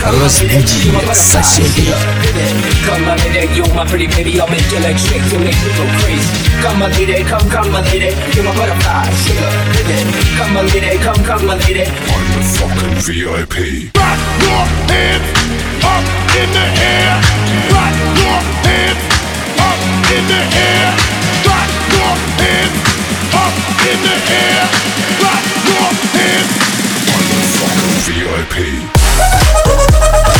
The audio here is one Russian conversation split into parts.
Разбуди соседей. Come my lady, you're my pretty baby, I'll make your legs shake, you'll make me go crazy. Come my lady, come, come my lady, you're my butterfly, sugar, baby. Come my lady, come, come my lady. I'm the fucking VIP. Rock your hands up in the air. Rock your hands up in the air. Rock your hands up in the air. Rock your hands. I'm the fucking VIP. Música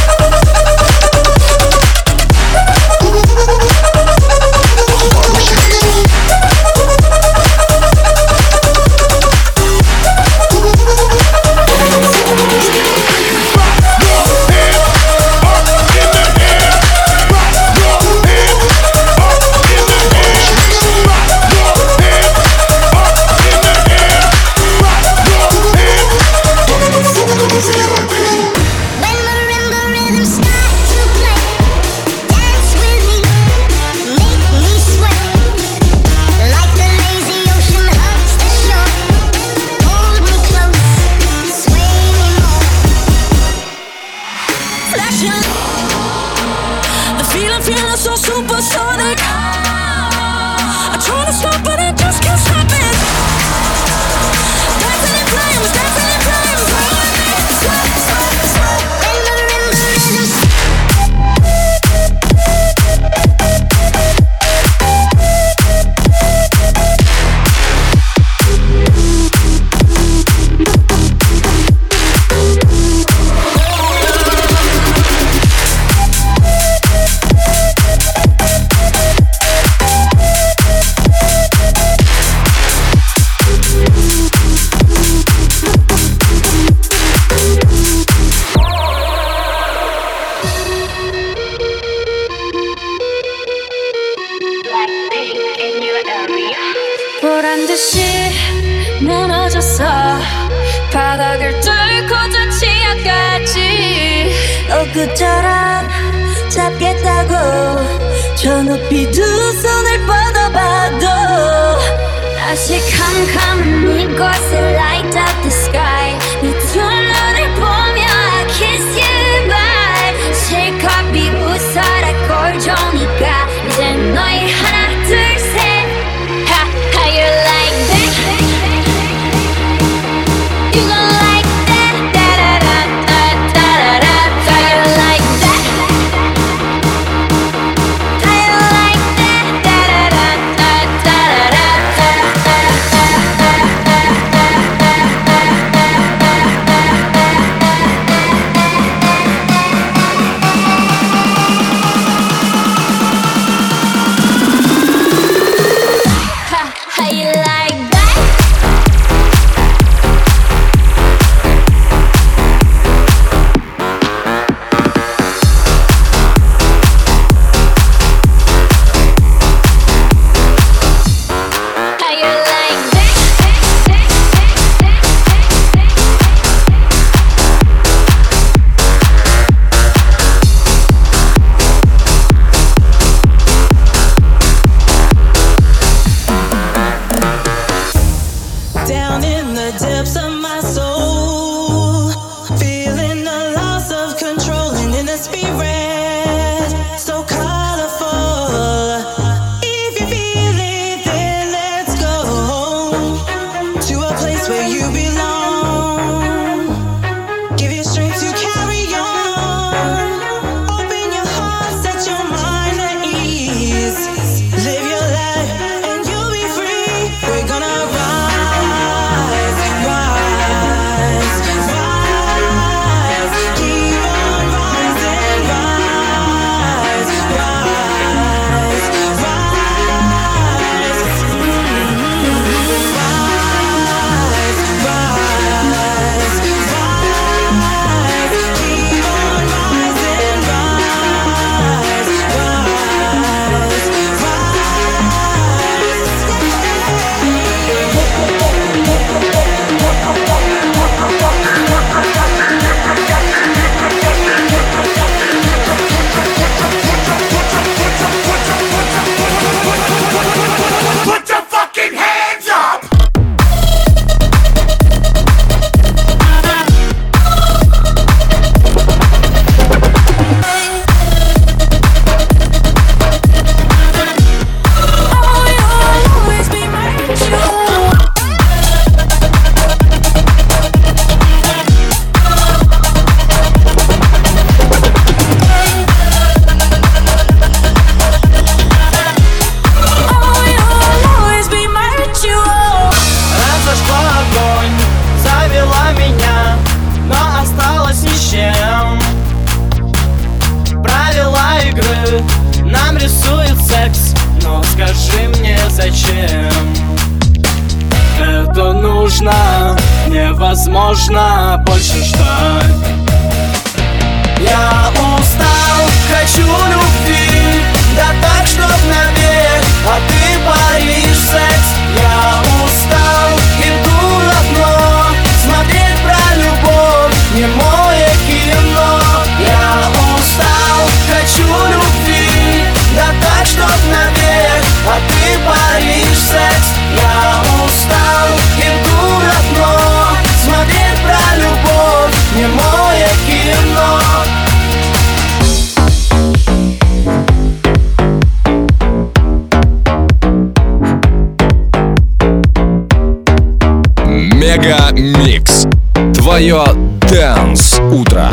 너 그처럼 잡겠다고 저 높이 두 손을 뻗어봐도 다시 캄캄한 이곳을 light up the sky. 네두 눈을 보며 I kiss you bye. 실컷 비웃어라 꼴 좋으니까 이제 너희 하나 둘셋. Ha, how you like that? You gon' твое Dance утро.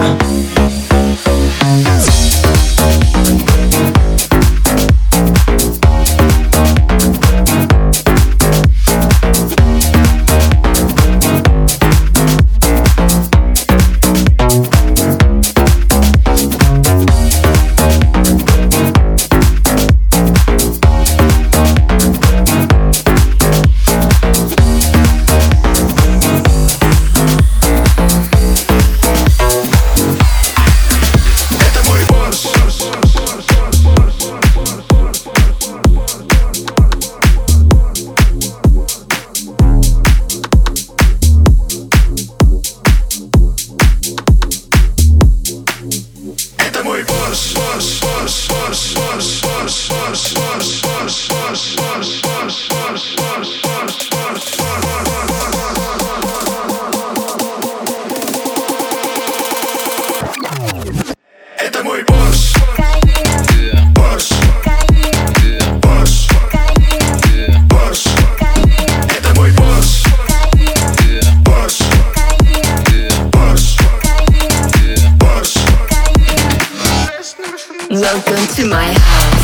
my house.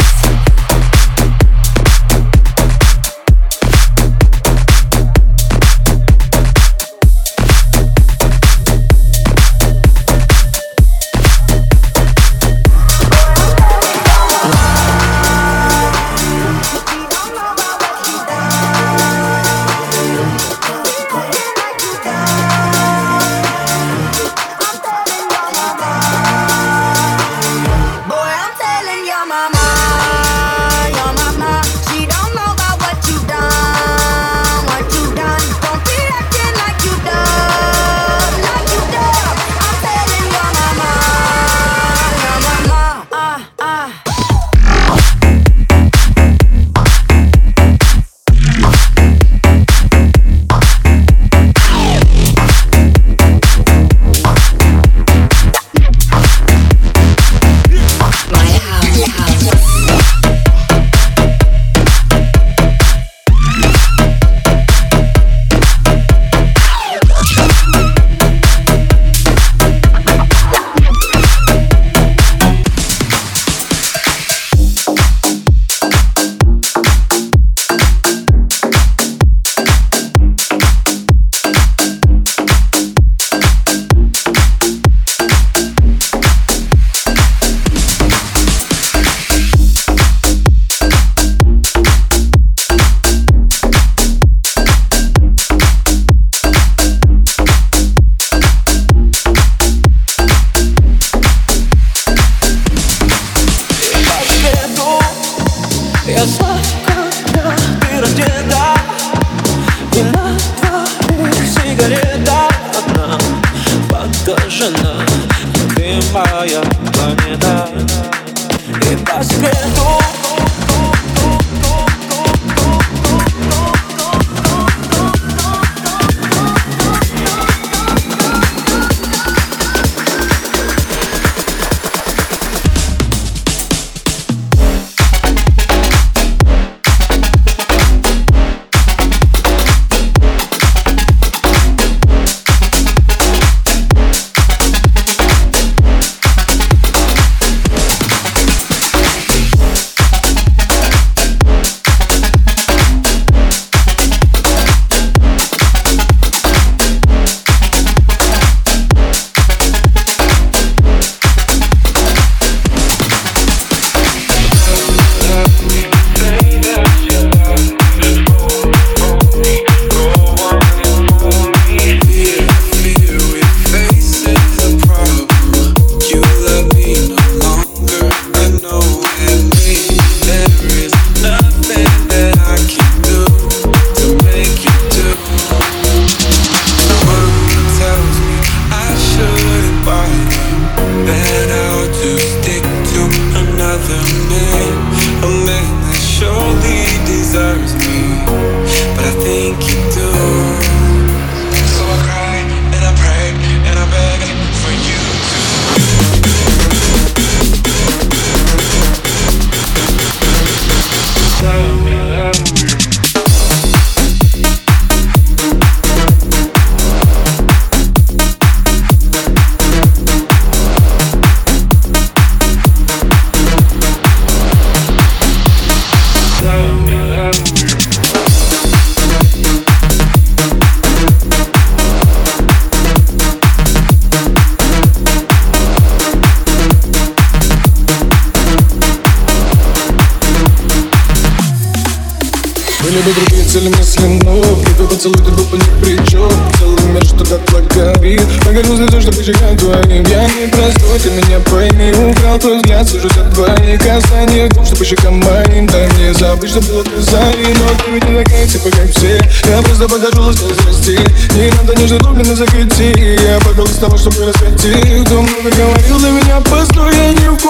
Ты жена, ты моя планета И по свету. baby любят другие цели мысленно Первый поцелуй тут был по ни при чем Целый мир что-то говорит Погорю за то, что почекаю твоим Я не простой, ты меня пойми Украл твой взгляд, сужу за двоих Касание губ, что по щекам моим Дай мне забыть, что было ты зари Но ты ведь не такая, типа как все. Я просто покажу лучше зрасти Не надо нежно глубины закрыть Я погал с того, чтобы рассветить Кто много говорил для меня, постой Я не вкусил,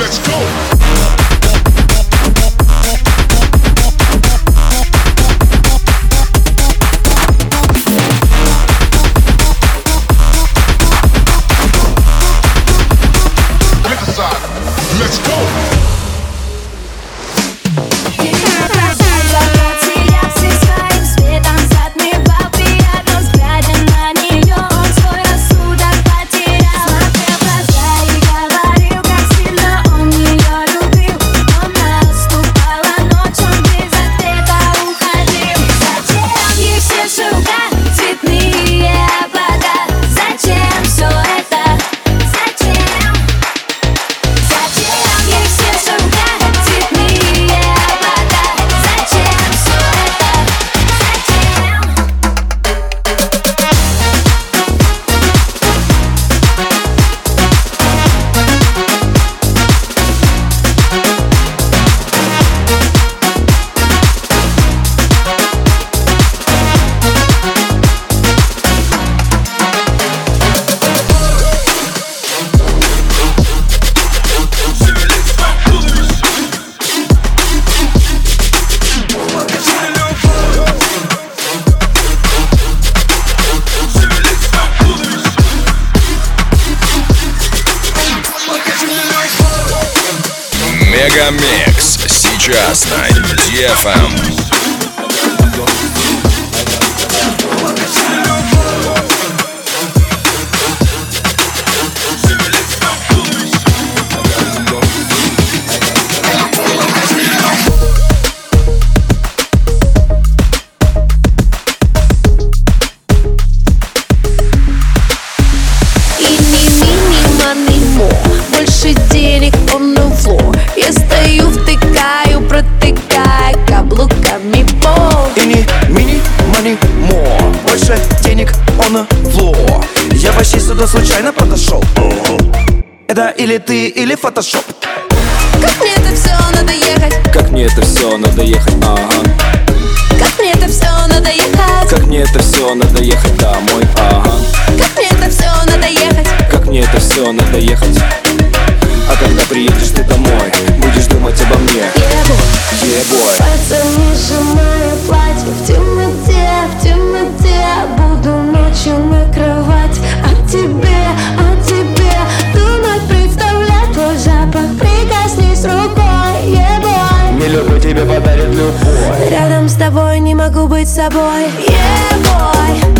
Let's go. Мегамикс. Сейчас на DFM. Это или ты, или фотошоп Как мне это все надо ехать? Как мне это все надо ехать, ага. Как мне это все надо ехать? Как мне это все надо ехать домой, ага. Как мне это все надо ехать? Как мне это все надо ехать? А когда приедешь ты домой С собой Yeah, boy